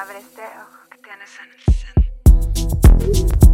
abre este ojo que tienes en el centro.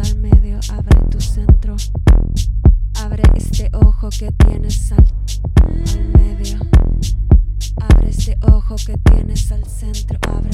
Al medio, abre tu centro. Abre este ojo que tienes al, al medio. Abre este ojo que tienes al centro, abre.